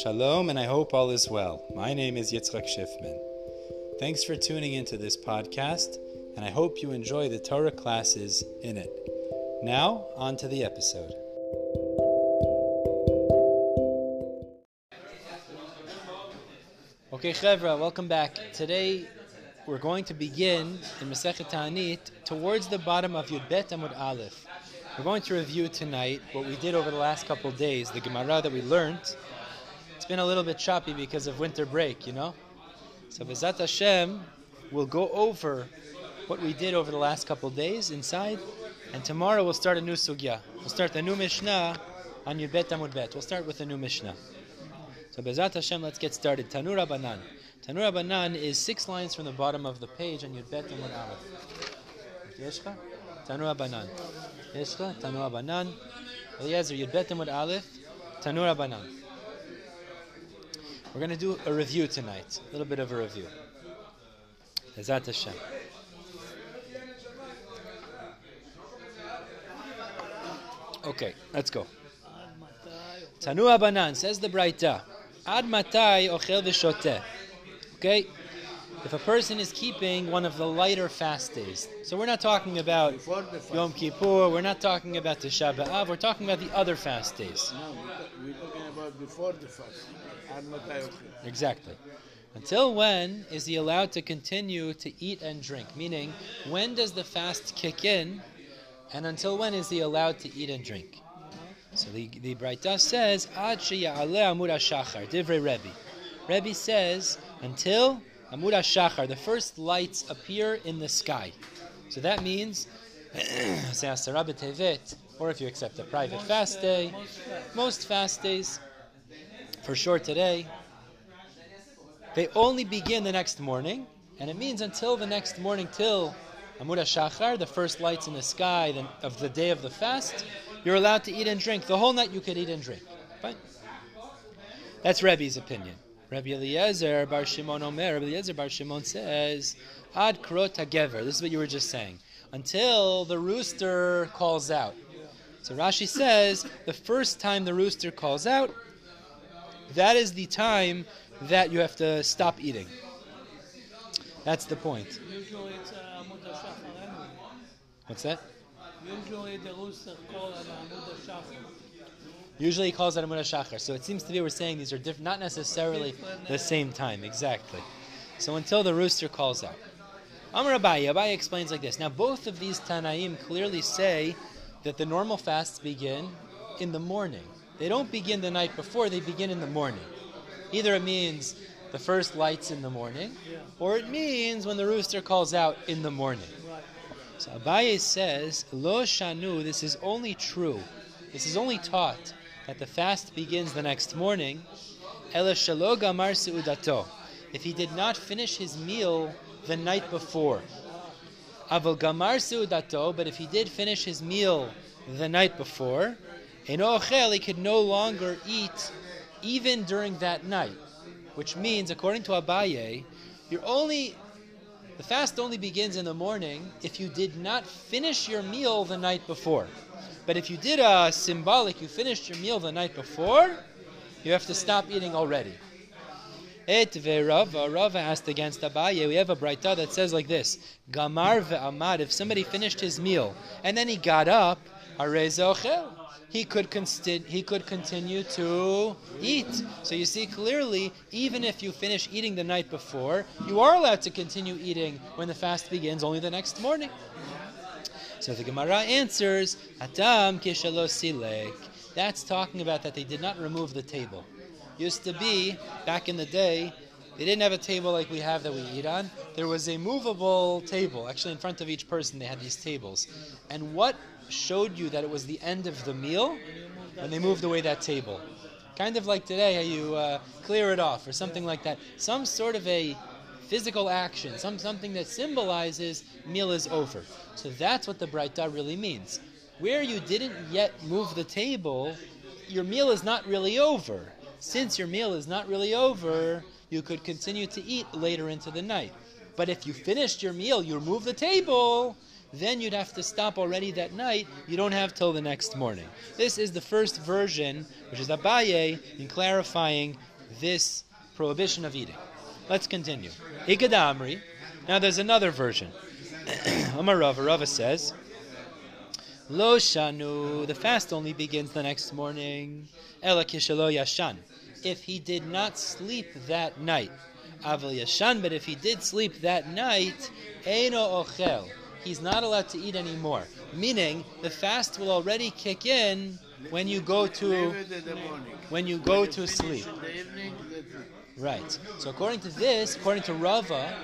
Shalom, and I hope all is well. My name is Yitzchak Schiffman. Thanks for tuning into this podcast, and I hope you enjoy the Torah classes in it. Now, on to the episode. Okay, Chevra, welcome back. Today, we're going to begin in Masechet Ta'anit towards the bottom of Yud Bet Amud Aleph. We're going to review tonight what we did over the last couple days, the Gemara that we learned been a little bit choppy because of winter break, you know? So Bezat Hashem, we'll go over what we did over the last couple days inside, and tomorrow we'll start a new sugya. We'll start the new Mishnah on Yud Bet Amud Bet. We'll start with a new Mishnah. So Bezat Hashem, let's get started. Tanu Rabanan. Tanu Rabanan is six lines from the bottom of the page on Yud Bet Amud Aleph. Yeshka? Tanu Rabanan. Yeshka? Tanu Rabanan. Eliezer, Yud Bet Amud Aleph. Tanu Rabanan. We're going to do a review tonight, a little bit of a review. Ezat Hashem. Okay, let's go. Tanu Abanan says the Braita. Ad matai ochel v'shoteh. Okay, if a person is keeping one of the lighter fast days, so we're not talking about Yom Kippur, we're not talking about Tisha B'av, we're talking about the other fast days. About before the fast. Exactly. Until when is he allowed to continue to eat and drink? Meaning, when does the fast kick in, and until when is he allowed to eat and drink? So the the Braita says, Ad amud shachar, divrei Rebbe. Rebbe says until amud shachar, the first lights appear in the sky. So that means, or if you accept a private fast day, most fast days for sure today, they only begin the next morning, and it means until the next morning, till Amud Shachar, the first lights in the sky of the day of the fast, you're allowed to eat and drink. The whole night you could eat and drink. Fine. That's Rebbe's opinion. Rabbi Eliezer Bar Shimon Omer, Rabbi Eliezer Bar Shimon says, Ad krot hagever. This is what you were just saying. Until the rooster calls out. So Rashi says, the first time the rooster calls out, that is the time that you have to stop eating. That's the point. Usually it's What's that? Usually rooster calls. Usually he calls it Amud Shachar. So it seems to be we're saying these are diff- not necessarily the same time. Exactly. So until the rooster calls out. Amar Abaye, Abaye explains like this. Now both of these Tanaim clearly say that the normal fasts begin in the morning. They don't begin the night before, they begin in the morning. Either it means the first lights in the morning, or it means when the rooster calls out in the morning. So Abaye says, Lo Shanu, this is only true. This is only taught that the fast begins the next morning. Ela Shalo Gamar Seudato. If he did not finish his meal the night before. Aval Gamar Seudato, but if he did finish his meal the night before, Enochel, he could no longer eat even during that night. Which means, according to Abaye, you're only the fast only begins in the morning if you did not finish your meal the night before. But if you did a symbolic, you finished your meal the night before, you have to stop eating already. Et ve'rava, Rava asked against Abaye, we have a braita that says like this, Gamar ve'amad, if somebody finished his meal, and then he got up, harei he could consti- he could continue to eat. So you see clearly, even if you finish eating the night before, you are allowed to continue eating when the fast begins only the next morning. So the Gemara answers, silek. That's talking about that they did not remove the table. Used to be, back in the day, they didn't have a table like we have that we eat on. There was a movable table. Actually, in front of each person, they had these tables. And what showed you that it was the end of the meal when they moved away that table. Kind of like today, how you uh, clear it off or something like that. Some sort of a physical action, some something that symbolizes meal is over. So that's what the Braita really means. Where you didn't yet move the table, your meal is not really over. Since your meal is not really over, you could continue to eat later into the night. But if you finished your meal, you remove the table, then you'd have to stop already that night. You don't have till the next morning. This is the first version, which is Abaye, in clarifying this prohibition of eating. Let's continue. Ikada Amri. Now there's another version. Amar Rava, says, Lo Shanu, the fast only begins the next morning. Ela Kishalo Yashan. If he did not sleep that night. Aval Yashan, but if he did sleep that night, Eino Ochel. He's not allowed to eat anymore. Meaning, the fast will already kick in when you go to when you go to sleep. Right. So according to this, according to Rava,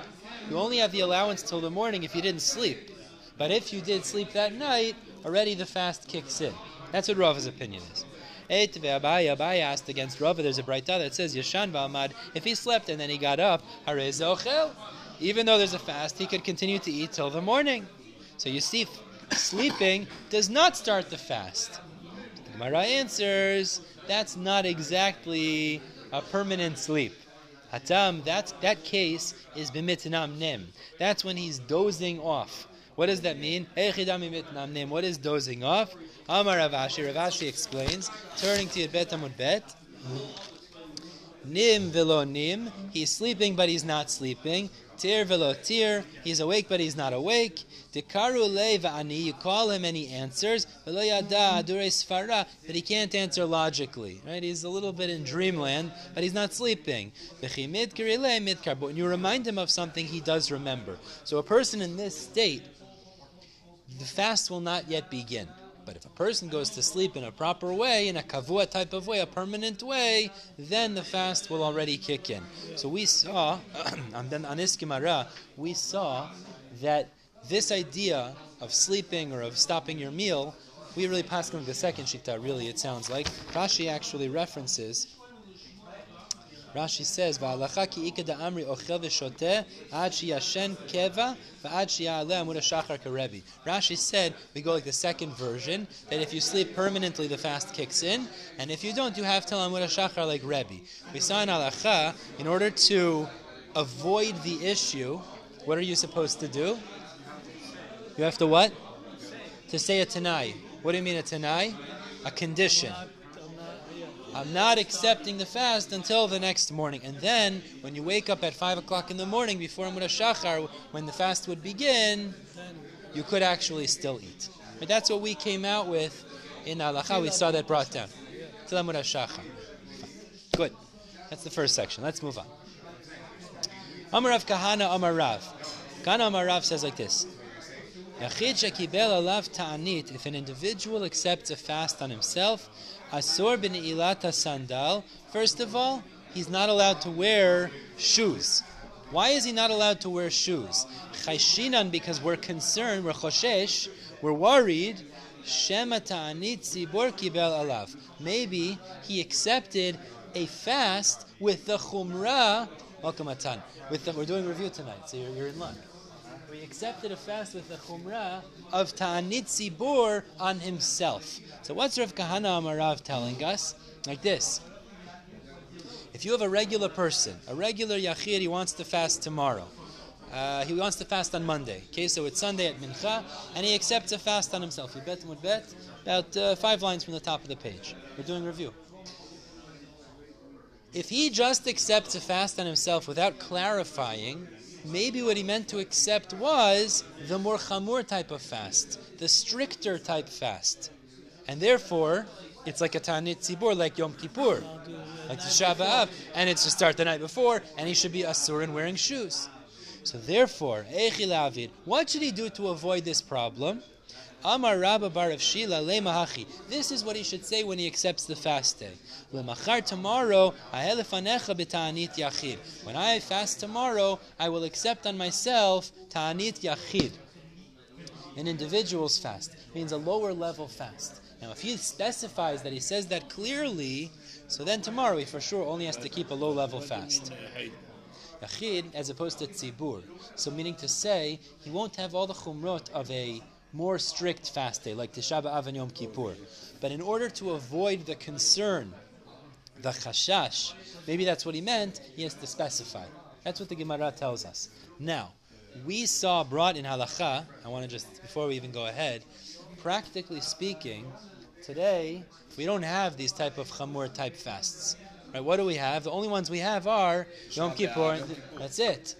you only have the allowance till the morning if you didn't sleep. But if you did sleep that night, already the fast kicks in. That's what Rava's opinion is. Eit ve'abai, Abai asked against Rava, there's a brighta that says, Yashan v'amad, if he slept and then he got up, harei zochel. Even though there's a fast, he could continue to eat till the morning. So you see, sleeping does not start the fast. The Gemara answers, that's not exactly a permanent sleep. Hatam, that, that case is bimitnam nim. That's when he's dozing off. What does that mean? What is dozing off? Amar Rav Ashi. Ravashi explains, turning to Bet Amud Bet. Nim velo nim. He's sleeping, but he's not sleeping. Tir velo tir. He's awake, but he's not awake. Dikaru ani. You call him and he answers. Velo yada adure sfara. But he can't answer logically. Right? He's a little bit in dreamland, but he's not sleeping. V'chimid kirile. But when you remind him of something, he does remember. So a person in this state, the fast will not yet begin. But if a person goes to sleep in a proper way, in a kavua type of way, a permanent way, then the fast will already kick in. So we saw, on the- on Iskimara, we saw that this idea of sleeping or of stopping your meal, we really pass on the second shita, really, it sounds like. Rashi actually references Rashi says, "Va'alacha ki ikeda amri ochel v'shoteh ad sheyashen keva va'ad sheyaleh amud hashachar karebi." Rashi said we go like the second version that if you sleep permanently, the fast kicks in, and if you don't, you have till amud hashachar like Rebbe. We saw in halacha in order to avoid the issue. What are you supposed to do? You have to what? To say a tanai. What do you mean a tanai? A condition. Not, I'm not, yeah. I'm not accepting the fast until the next morning. And then, when you wake up at 5 o'clock in the morning before Amud Shachar, when the fast would begin, you could actually still eat. But that's what we came out with in Halacha. We saw that brought down. Till Amud Shachar. Good. That's the first section. Let's move on. Amar Rav Kahana Amar Rav. Kahana Amar Rav says like this. If an individual accepts a fast on himself, asor bin ilata sandal, first of all, he's not allowed to wear shoes. Why is he not allowed to wear shoes? Chayshinan, because we're concerned, we're choshesh, we're worried, alav. Maybe he accepted a fast with the chumrah, welcome Atan, with the, we're doing review tonight, so you're, you're in luck. We accepted a fast with the chumrah of ta'anit zibur on himself. So what's Rav Kahana Amarav telling us? Like this. If you have a regular person, a regular yachid, he wants to fast tomorrow. Uh, he wants to fast on Monday. Okay, so it's Sunday at Mincha, and he accepts a fast on himself. He bet would bet about uh, five lines from the top of the page. We're doing review. If he just accepts a fast on himself without clarifying, maybe what he meant to accept was the more chamur type of fast, the stricter type fast. And therefore, it's like a Tanit Tzibur, like Yom Kippur, like Tisha B'Av, and it's to start the night before, and he should be asur in wearing shoes. So therefore, Eichil Avid, what should he do to avoid this problem? Amar Rabba Bar of Shila Mahachi. This is what he should say when he accepts the fast day. Lemachar tomorrow, b'ta'anit yachid. When I fast tomorrow, I will accept on myself ta'anit yachid. An individual's fast means a lower level fast. Now, if he specifies that he says that clearly, so then tomorrow he for sure only has to keep a low level fast. Yachid as opposed to tzibur. So meaning to say, he won't have all the chumrot of a more strict fast day, like Tisha B'Av and Yom Kippur. But in order to avoid the concern, the chashash, maybe that's what he meant, he has to specify. That's what the Gemara tells us. Now, we saw brought in halacha. I want to just before we even go ahead, practically speaking, today we don't have these type of chamur type fasts. Right? What do we have? The only ones we have are Yom Kippur. and That's it.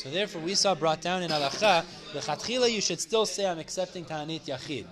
So therefore, we saw brought down in halacha. The chatchila you should still say I'm accepting ta'anit yachid.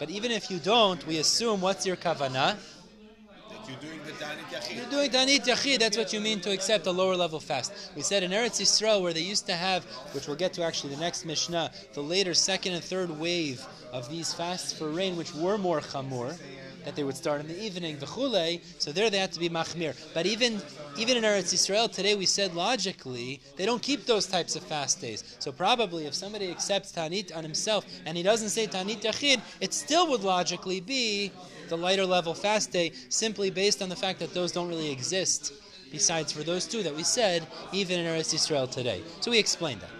But even if you don't, we assume what's your kavanah? That you're doing the Tanit Yachid. You're doing Tanit Yachid, that's what you mean to accept a lower level fast. We said in Eretz Yisrael, where they used to have, which we'll get to actually the next Mishnah, the later second and third wave of these fasts for rain, which were more chamur, that they would start in the evening, the chule, so there they had to be machmir. But even even in Eretz Yisrael today, we said logically, they don't keep those types of fast days. So probably if somebody accepts Tanit on himself and he doesn't say Tanit Yachid, it still would logically be the lighter level fast day, simply based on the fact that those don't really exist. Besides for those two that we said, even in Eretz Yisrael today. So we explained that.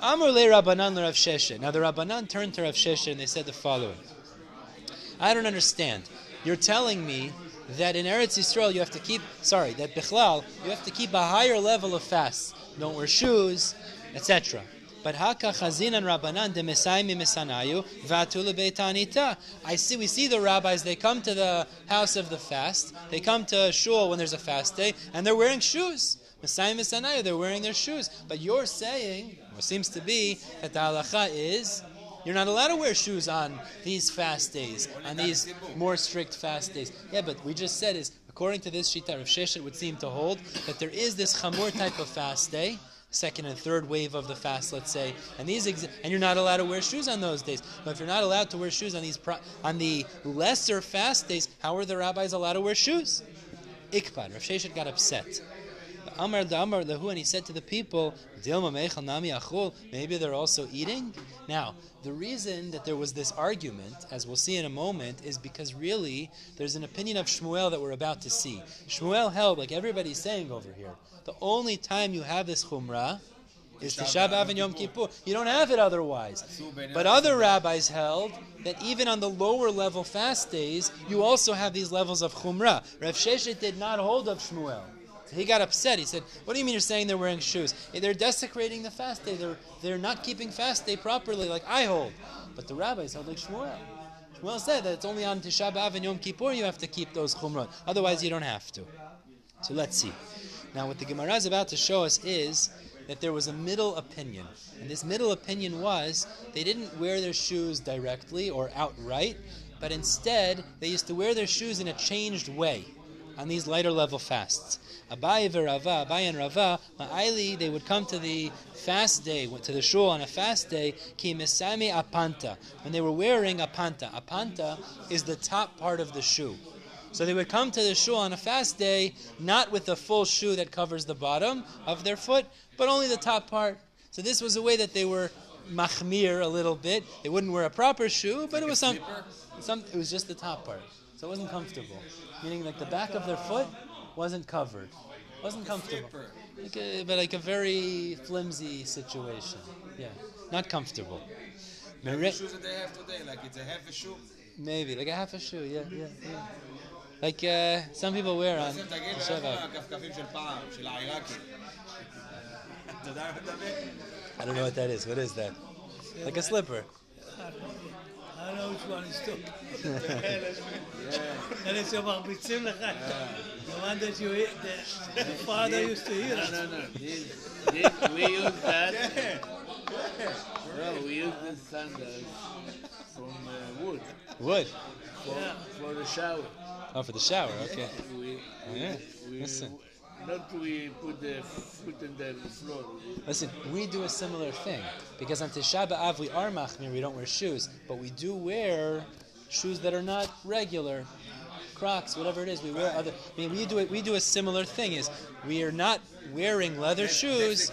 Amr le Rabbanan le Rav Sheshet. Now the Rabbanan turned to Rav Sheshet and they said the following. I don't understand. You're telling me that in Eretz Yisrael you have to keep, sorry, that Bichlal, you have to keep a higher level of fast. Don't wear shoes, etc. But rabbanan. I see, we see the rabbis. They come to the house of the fast. They come to shul when there's a fast day, and they're wearing shoes. Mesayim misanayu, they're wearing their shoes. But you're saying, what seems to be, that the halacha is you're not allowed to wear shoes on these fast days, on these more strict fast days. Yeah, but we just said is according to this shita, Rav Sheshet would seem to hold that there is this chamor type of fast day, second and third wave of the fast, let's say, and these and you're not allowed to wear shoes on those days. But if you're not allowed to wear shoes on these pro- on the lesser fast days, how are the rabbis allowed to wear shoes? Ikpad. Rav got upset. Amar the lehu, and he said to the people. Maybe they're also eating. Now, the reason that there was this argument, as we'll see in a moment, is because really there's an opinion of Shmuel that we're about to see. Shmuel held, like everybody's saying over here, the only time you have this chumrah is Tisha B'av and Yom Kippur. You don't have it otherwise. But other rabbis held that even on the lower level fast days, you also have these levels of chumrah. Rav Sheshet did not hold of Shmuel. He got upset. He said, "What do you mean you're saying they're wearing shoes? They're desecrating the fast day. They're they're not keeping fast day properly, like I hold." But the rabbis held like Shmuel. Shmuel said that it's only on Tisha B'av and Yom Kippur you have to keep those chumrah. Otherwise, you don't have to. So let's see. Now, what the Gemara is about to show us is that there was a middle opinion. And this middle opinion was they didn't wear their shoes directly or outright, but instead they used to wear their shoes in a changed way on these lighter level fasts. Abai v'Rava, Abai and Rava, Ma'aili, they would come to the fast day, went to the shul on a fast day, ki misami apanta, when they were wearing apanta. Apanta is the top part of the shoe. So they would come to the shul on a fast day, not with the full shoe that covers the bottom of their foot, but only the top part. So this was a way that they were machmir a little bit. They wouldn't wear a proper shoe, but it was some, some. It was just the top part, so it wasn't comfortable. Meaning like the back of their foot wasn't covered. Wasn't comfortable. Like a, but like a very flimsy situation. Yeah. Not comfortable. Like the that they have today, like it's a half a shoe. Maybe, like a half a shoe, yeah, yeah, yeah. Like uh, some people wear on. I don't know what that is. What is that? Like a slipper. I don't know which one is two. אלה שמרביצים לך. The one that you eat, that the father used to eat. No, no, no. This, this, we use that. No, we use this sandals from uh, wood Wood. for, for the shower. Oh, for the shower. Okay. We, Yeah. we, Listen. not we put the foot in the floor. Listen, we do a similar thing because on Tisha B'av we are machmir, we don't wear shoes, but we do wear shoes that are not regular. Crocs, whatever it is, we wear other. I mean, we do it. We do a similar thing. Is we are not wearing leather shoes.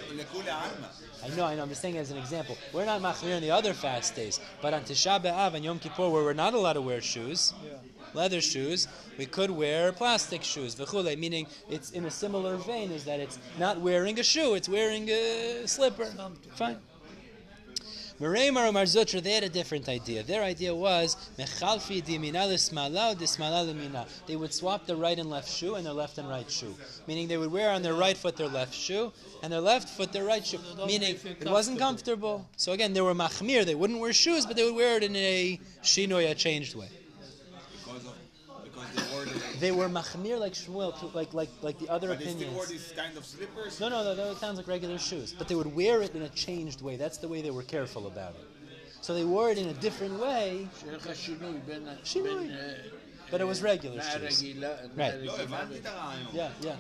I know, I know. I'm just saying as an example. We're not machmir on the other fast days, but on Tisha B'av and Yom Kippur, where we're not allowed to wear shoes, yeah leather shoes, we could wear plastic shoes, v'chule, meaning it's in a similar vein, is that it's not wearing a shoe, it's wearing a slipper. Fine. Mereimar uMar Zutra, they had a different idea. Their idea was. They would swap their right and left shoe and their left and right shoe. Meaning they would wear on their right foot their left shoe and their left foot their right shoe. Meaning it wasn't comfortable. So again, they were machmir. They wouldn't wear shoes, but they would wear it in a shinoy, a changed way they were machmir like Shmuel, to, like like like the other but opinions. They still wore these kind of slippers. No, no, no, that sounds like regular shoes. But they would wear it in a changed way. That's the way they were careful about it. So they wore it in a different way. But it was regular shoes. Right. Yeah, yeah.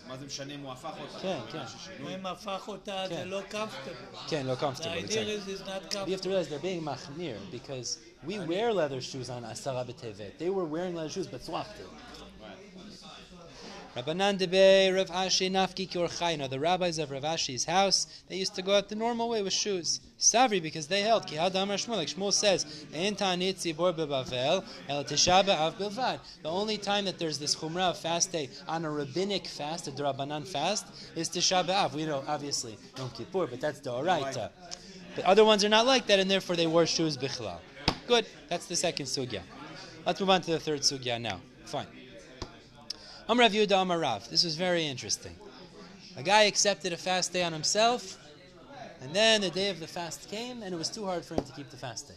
השאלה אם הנעל, אם היא לא מאור, אם היא מאור, אז מה זה משנה אם הוא הפך אותה? כן, זה כן. ששינוי. אם הפך אותה זה כן. לא comfortable. Can no The comfortable. idea Exactly. is it's not But you have to comfortable. realize they're being machmir because we wear leather shoes on Asara B'Tevet. They were wearing leather shoes but swapped it. Rabbanan Debe, Rav Ashi, Nafki Kiorchai. Now, the rabbis of Rav Ashi's house, they used to go out the normal way with shoes. Savri, because they held, Ki Hadam Shmuel, like Shmuel says, Ein Ta'anit Zibor El Bilvad. The only time that there's this Chumrah fast day on a rabbinic fast, a Drabanan fast, is Tisha B'Av. We know, obviously, Yom Kippur, but that's the Oraita. Other ones are not like that, and therefore they wore shoes Bichlal. Good, that's the second sugya. Let's move on to the third sugya now. Fine. Amr Rav Yehuda Amar Rav. This was very interesting. A guy accepted a fast day on himself, and then the day of the fast came, and it was too hard for him to keep the fast day.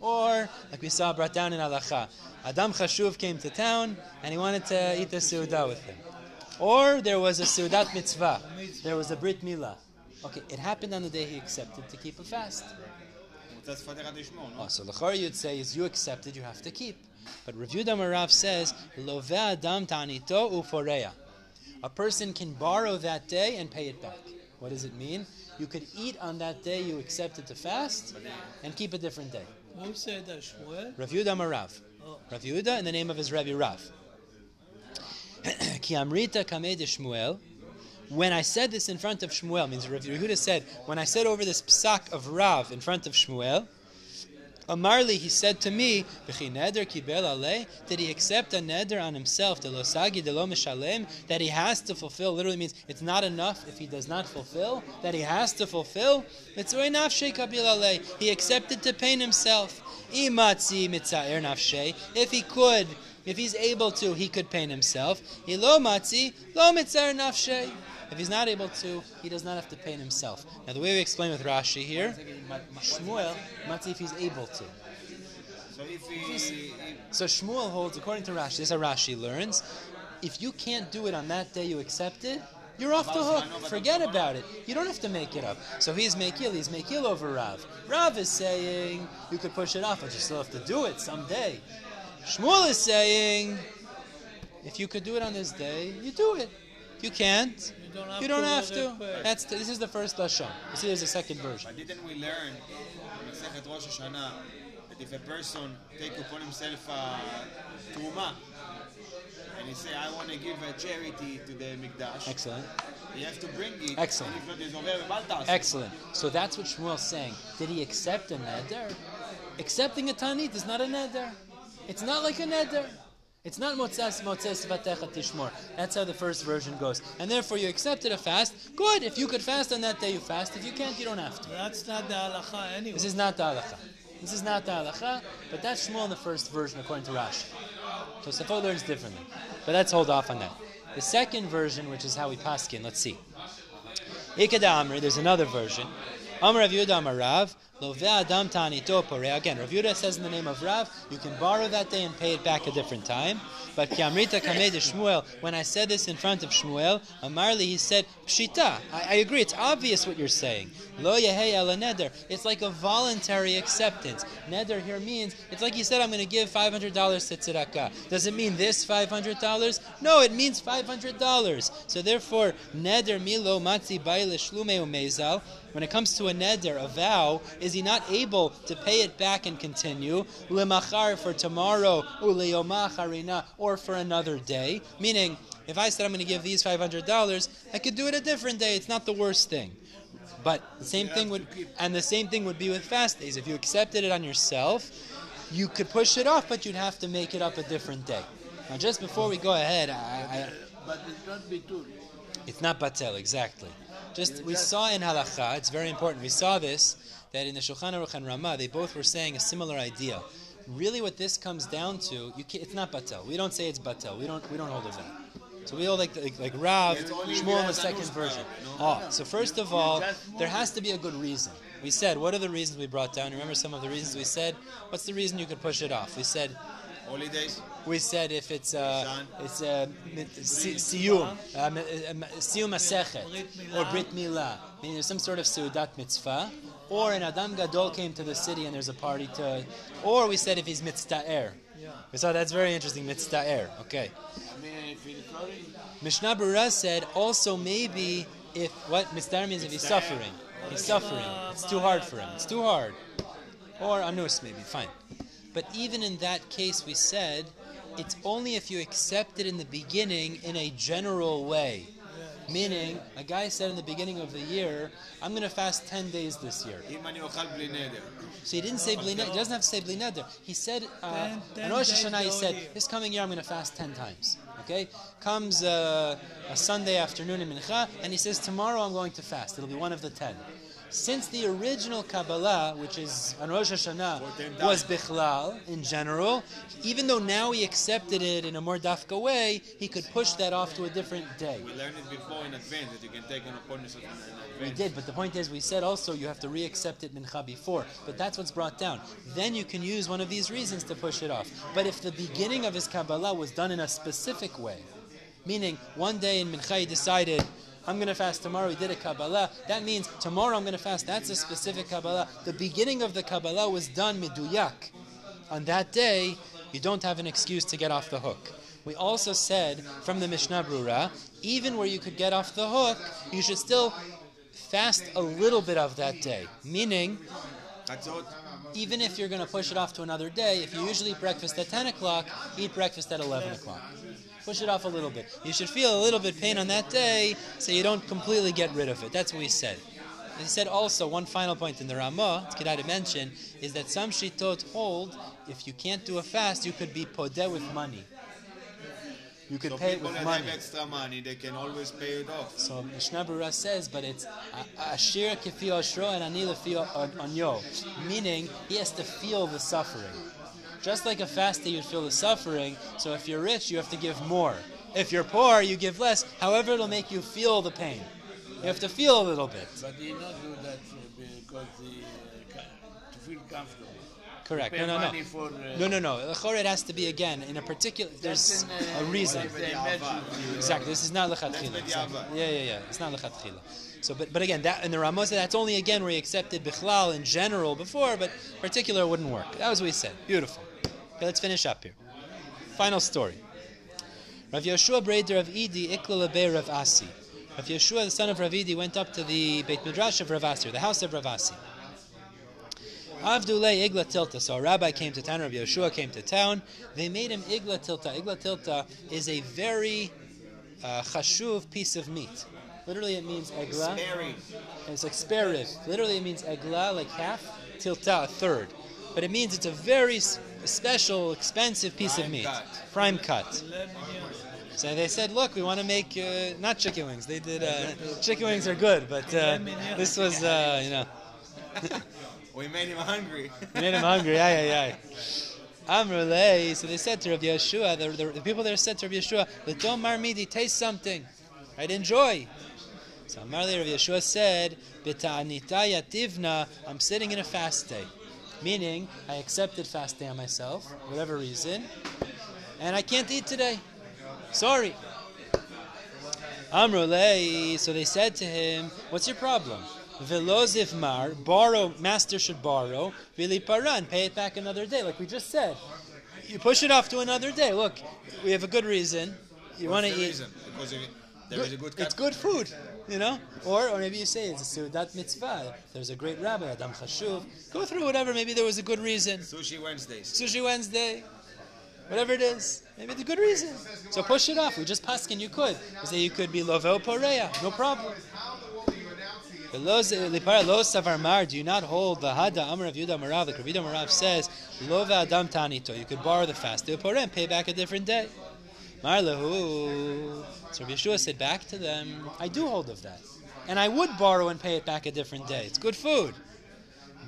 Or, like we saw brought down in Halacha, Adam Chashuv came to town, and he wanted to eat the Seudah with him. Or there was a Seudat Mitzvah. There was a Brit Milah. Okay, it happened on the day he accepted to keep a fast that's for the Radishmo, no? Oh, so you'd say is you accepted, you have to keep. But Review Damarav says, Love Adam Tanito Uforeya. A person can borrow that day and pay it back. What does it mean? You could eat on that day you accepted to fast and keep a different day. Who said that? Rav Yudam Marav. Oh. Rav Yudah in the name of his Rebbe Rav. Ki amrita de Shmuel. When I said this in front of Shmuel, means Rav Yehuda said, when I said over this psak of Rav in front of Shmuel, Amarli, he said to me. Did he accept a neder on himself, that he has to fulfill? Literally means it's not enough if he does not fulfill. That he has to fulfill. He accepted to pain himself. If he could, if he's able to, he could pain himself. Ilo matzi lo nafshei. If he's not able to, he does not have to pain himself. Now, the way we explain with Rashi here, Shmuel, matzi if he's able to. So if he... So Shmuel holds, according to Rashi, this is how Rashi learns, if you can't do it on that day you accepted, you're off the hook. Forget about it. You don't have to make it up. So he's Mekil, he's Mekil over Rav. Rav is saying you could push it off, but you still have to do it someday. Shmuel is saying if you could do it on this day, you do it. If you can't, don't you don't to. Have to. That's this is the first lashon. This is the second version. But didn't we learn Masechet Rosh Hashanah that if a person take upon himself a truma and he say, "I want to give a charity to the mikdash," excellent. You have to bring it. Excellent. Excellent. So that's what Shmuel's saying. Did he accept a neder? Accepting a tani is not a neder. It's not like a neder. It's not motzes motzes vatecha tishmor. That's how the first version goes. And therefore you accepted a fast. Good. If you could fast on that day, you fast. If you can't, you don't have to. That's not the halacha anyway. This is not the halacha. This is not the halacha, but that's Shmuel in the first version according to Rashi. So Safo learns differently. But let's hold off on that. The second version, which is how we paskin, let's see. Ikeda Amri, there's another version. Amr Rav Yehuda Amar Rav, Love Again, Rav Yehuda says in the name of Rav, you can borrow that day and pay it back a different time. But Ki Amrita Kameh de Shmuel, when I said this in front of Shmuel, Amarli, he said, Pshita. I, I agree, it's obvious what you're saying. Lo Yehei Ela Neder. It's like a voluntary acceptance. Neder here means, it's like he said, I'm going to give $500 to tzedakah. Does it mean this $500? No, it means $500. So therefore, Neder Milo Matzi Baile Shlume Umezal, when it comes to a neder, a vow, is he not able to pay it back and continue? Lemachar for tomorrow, uleyomah harina, or for another day. Meaning, if I said I'm going to give these $500, I could do it a different day. It's not the worst thing. But the same thing would, and the same thing would be with fast days. If you accepted it on yourself, you could push it off, but you'd have to make it up a different day. Now, just before we go ahead, I, I, But it's not bitul. it's not batel, exactly. Just we saw in halacha. It's very important. We saw this that in the Shulchan Aruch and Ramah, they both were saying a similar idea. Really, what this comes down to, it's not batel. We don't say it's batel. We don't we don't hold of that. So we hold like like, like Rav, Shmuel in the second version. Oh, so first of all, there has to be a good reason. We said, what are the reasons we brought down? Remember some of the reasons we said? What's the reason you could push it off? We said Holidays. we said if it's uh, it's uh, si- siyum, siyum masechet, or brit milah, meaning there's some sort of seudat mitzvah, or an adam gadol came to the city and there's a party to, or we said if he's mitzta'er. Yeah. We saw that's very interesting, mitzta'er. Okay. I mean, if it's sorry, Mishnah Berurah said also maybe if what mitzta'er means if he's er. suffering, he's suffering. It's too hard for him. It's too hard. Or anus maybe fine. But even in that case, we said it's only if you accept it in the beginning in a general way. Meaning, a guy said in the beginning of the year, I'm going to fast 10 days this year. So he didn't say. He doesn't have to say bli. He said, uh, on Rosh Hashanah, he said, this coming year I'm going to fast 10 times. Okay? Comes uh, a Sunday afternoon in Mincha, and he says, tomorrow I'm going to fast. It'll be one of the 10. Since the original Kabbalah, which is on Rosh Hashanah, was bichlal in general, even though now he accepted it in a more dafka way, he could push that off to a different day. We learned it before in advance that you can take an upon yourself in We did, but the point is, we said also you have to re-accept it mincha before. But that's what's brought down. Then you can use one of these reasons to push it off. But if the beginning of his Kabbalah was done in a specific way, meaning one day in mincha he decided, I'm going to fast tomorrow. We did a Kabbalah. That means tomorrow I'm going to fast. That's a specific Kabbalah. The beginning of the Kabbalah was done miduyak. On that day, you don't have an excuse to get off the hook. We also said from the Mishnah Berurah, even where you could get off the hook, you should still fast a little bit of that day. Meaning, even if you're going to push it off to another day, if you usually breakfast at 10 o'clock, eat breakfast at 11 o'clock. Push it off a little bit. You should feel a little bit pain on that day so you don't completely get rid of it. That's what we said. He said also, one final point in the Ramah, it's Kedai to mention, is that some Shitot hold, if you can't do a fast, you could be podeh with money. You could so pay it with money. have extra money, they can always pay it off. So Mishnah Berurah says, but it's a- Ashir kefi oshro and ani lefi onyo, meaning he has to feel the suffering. Just like a fasting, you'd feel the suffering. So if you're rich, you have to give more. If you're poor, you give less. However, it'll make you feel the pain. You have to feel a little bit. but he not do that uh, because he, uh, to feel comfortable. Correct. No, no, no. for. Uh, No, no, no. The chor, it has to be again in a particular. There's in, uh, a reason. what they mentioned. Exactly. This is not lechatchila. Exactly. Yeah, yeah, yeah. It's not lechatchila. So, but but again, that in the Ramos, that's only again where he accepted bichlal in general before, but particular wouldn't work. That was what he said. Beautiful. Okay, let's finish up here. Final story. Rav Yeshua Breder of Idi Ikla Lebe Rav Asi. Rav Yeshua, the son of Rav Idi, went up to the Beit Midrash of Rav Asi, the house of Rav Asi. Avdulay Igla Tilta. So a rabbi came to town, Rav Yeshua came to town. They made him Igla Tilta. Igla Tilta is a very uh, chashuv piece of meat. Literally, it means egla. It's like spare rib. Literally, it means egla, like half, tilta, a third. But it means it's a very special, expensive piece of meat. cut. Prime cut. So they said, look, we want to make uh, not chicken wings. They did uh, chicken wings are good, but uh, this was uh, you know We made him hungry. made him hungry. Aye, aye, aye. Amrulay. So they said to Rabbi Yeshua, the, the, the people there said to Rabbi Yeshua, "L'tom marmidi, taste something, I'd Enjoy." So Amarli Rabbi Yeshua said, "B'ta'anita yativna, I'm sitting in a fast day, meaning I accepted fast day on myself, whatever reason, and I can't eat today. Sorry." Amrulay. So they said to him, "What's your problem?" Velozivmar, mar, borrow, master should borrow, vili paran, pay it back another day, like we just said. You push it off to another day. Look, we have a good reason. You want to eat. reason? Because if there is a good. It's good food, you know? Or, or maybe you say it's a Seudat mitzvah. There's a great rabbi, Adam Chashuv. Go through whatever. Maybe there was a good reason. Sushi Wednesdays. Sushi Wednesday, whatever it is. Maybe it's a good reason. So push it off. We just paskin. You could. We say you could be lovel poreya. No problem. The lo lipara lo savar mar. Do you not hold the hada amar of Yudah Marav? The Rav Yudah Marav says lo adam tanito. You could borrow the fast. Do porem. Pay back a different day. Mar lehu. So Yeshua said back to them. I do hold of that. and I would borrow and pay it back a different day. It's good food.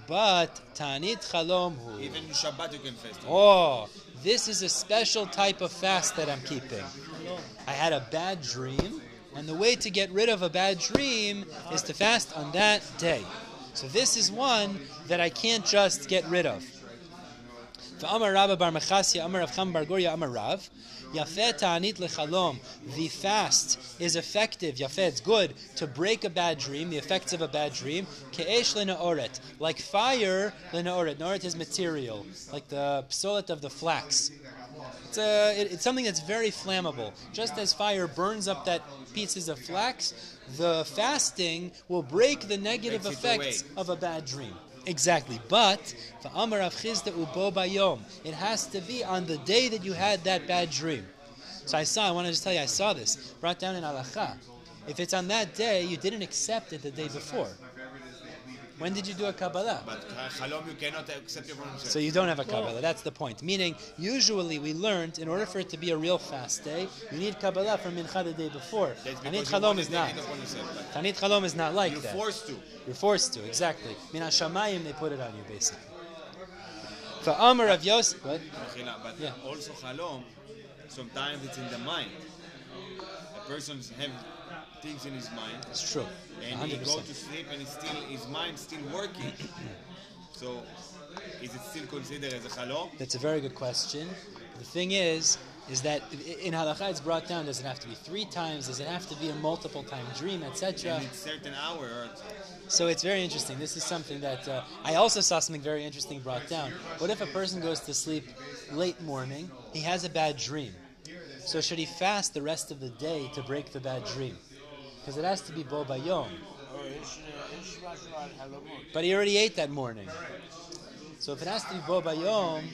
But Tanit Chalom hu. Even Shabbat you can fast. Oh, this is a special type of fast that I'm keeping. I had a bad dream, and the way to get rid of a bad dream is to fast on that day. So this is one that I can't just get rid of. Amar Rabba Bar Mechasya, Amar Rav Bar Goria, Amar Rav. Yafeh ta'anit lechalom. The fast is effective. Yafeh, it's good to break a bad dream. The effects of a bad dream. Ke'esh lenaoret, like fire lenaoret. Naoret is material, like the psolet of the flax. It's, a, it- it's something that's very flammable. Just as fire burns up that pieces of flax, the fasting will break the negative effects away. of a bad dream. Exactly, but. It has to be on the day that you had that bad dream. So I saw. I want to just tell you, I saw this brought down in halacha. If it's on that day, you didn't accept it the day before. When did you do a kabbalah? But uh, Chalom you cannot accept your own So you don't have a Kabbalah. That's the point. Meaning, usually we learned in order for it to be a real fast day, you need Kabbalah from Mincha the day before. Tanit Chalom is not. take it upon yourself. But Tanit Chalom is not like You're that. forced to. You're forced to, exactly. Min Hashamayim, they put it on you, basically. For Amar of Yosef, what? But Yeah. also Chalom, sometimes it's in the mind. A person have things in his mind, It's true. and he 100%. go to sleep, and still his mind still working. so, is it still considered as a halal? That's a very good question. The thing is, is that in halacha it's brought down. Does it have to be three times? Does it have to be a multiple time dream, etc.? And it's certain hour. Or, So it's very interesting. This is something that uh, I also saw something very interesting brought down. What if a person goes to sleep late morning? He has a bad dream. So should he fast the rest of the day to break the bad dream? because it has to be bo bayom. But he already ate that morning. So if it has to be bo bayom,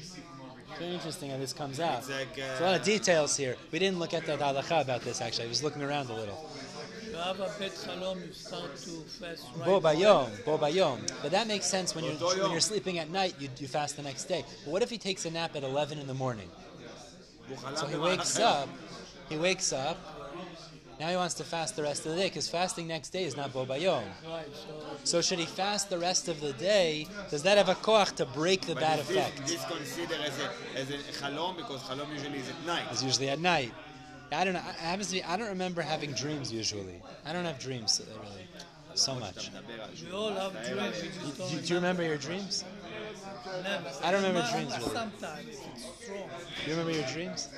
very interesting how this comes out. There's a lot of uh, details here. We didn't look at the halacha about this actually. I was looking around a little. Bo bayom, bo bayom. But that makes sense when you're when you're sleeping at night, you, you fast the next day. But what if he takes a nap at 11 in the morning? So he wakes up. He wakes up. Now he wants to fast the rest of the day because fasting next day is not bo bayom. Right, so So should he fast the rest of the day? Does that have a koach to break the bad is this, effect? this considered as a, as a Chalom because Chalom usually is at night. It's usually at night. I don't know. It happens to be. I don't remember having dreams usually. I don't have dreams really so much. we all have dreams, Do, do you remember your dreams? Never. I don't remember dreams, really. Sometimes, it's strong. You remember your dreams?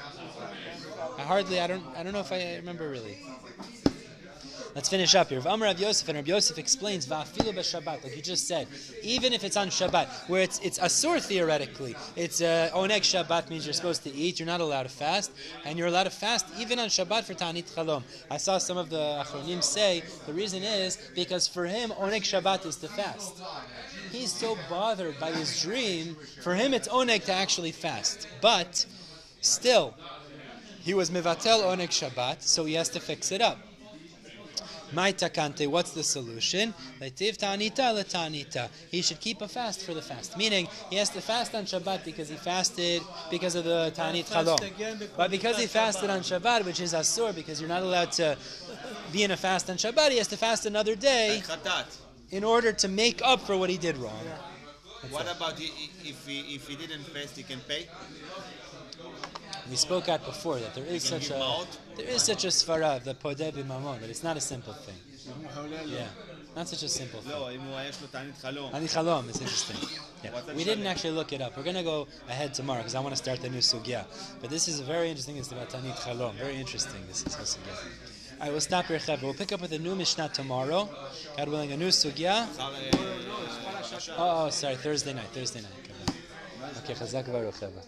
I hardly. I don't. I don't know if I remember really. Let's finish up here. Amr Rav Yosef and Rav Yosef explains Va'afilu b'Shabbat, like you just said, even if it's on Shabbat, where it's it's asur theoretically, it's uh, oneg Shabbat means you're supposed to eat, you're not allowed to fast, and you're allowed to fast even on Shabbat for Tanit Chalom. I saw some of the Achronim say the reason is because for him oneg Shabbat is to fast. He's so bothered by his dream. For him, it's oneg to actually fast, but still, he was mevatel oneg Shabbat, so he has to fix it up. My takante, what's the solution? Letiv ta'anita letanita. He should keep a fast for the fast. Meaning, he has to fast on Shabbat because he fasted because of the ta'anit Fast chalom. But because he fasted on Shabbat, which is asur, because you're not allowed to be in a fast on Shabbat, he has to fast another day Like Chatat in order to make up for what he did wrong. What it. about if he, if he didn't fast, he can pay? We spoke at before that there is such a out? there is such a svara the podeh b'mamon, but it's not a simple thing. Yeah, not such a simple thing. Ani chalom is interesting. Yeah. We didn't actually look it up. We're gonna go ahead tomorrow because I want to start the new sugya. But this is very interesting. It's about tanit chalom. Very interesting. This is sugya. I we'll stop here, Chevra. We'll pick up with a new Mishnah tomorrow. God willing, a new Sugya. Oh, oh sorry, Thursday night, Thursday night. Okay, Chazak Baruch, Chevra.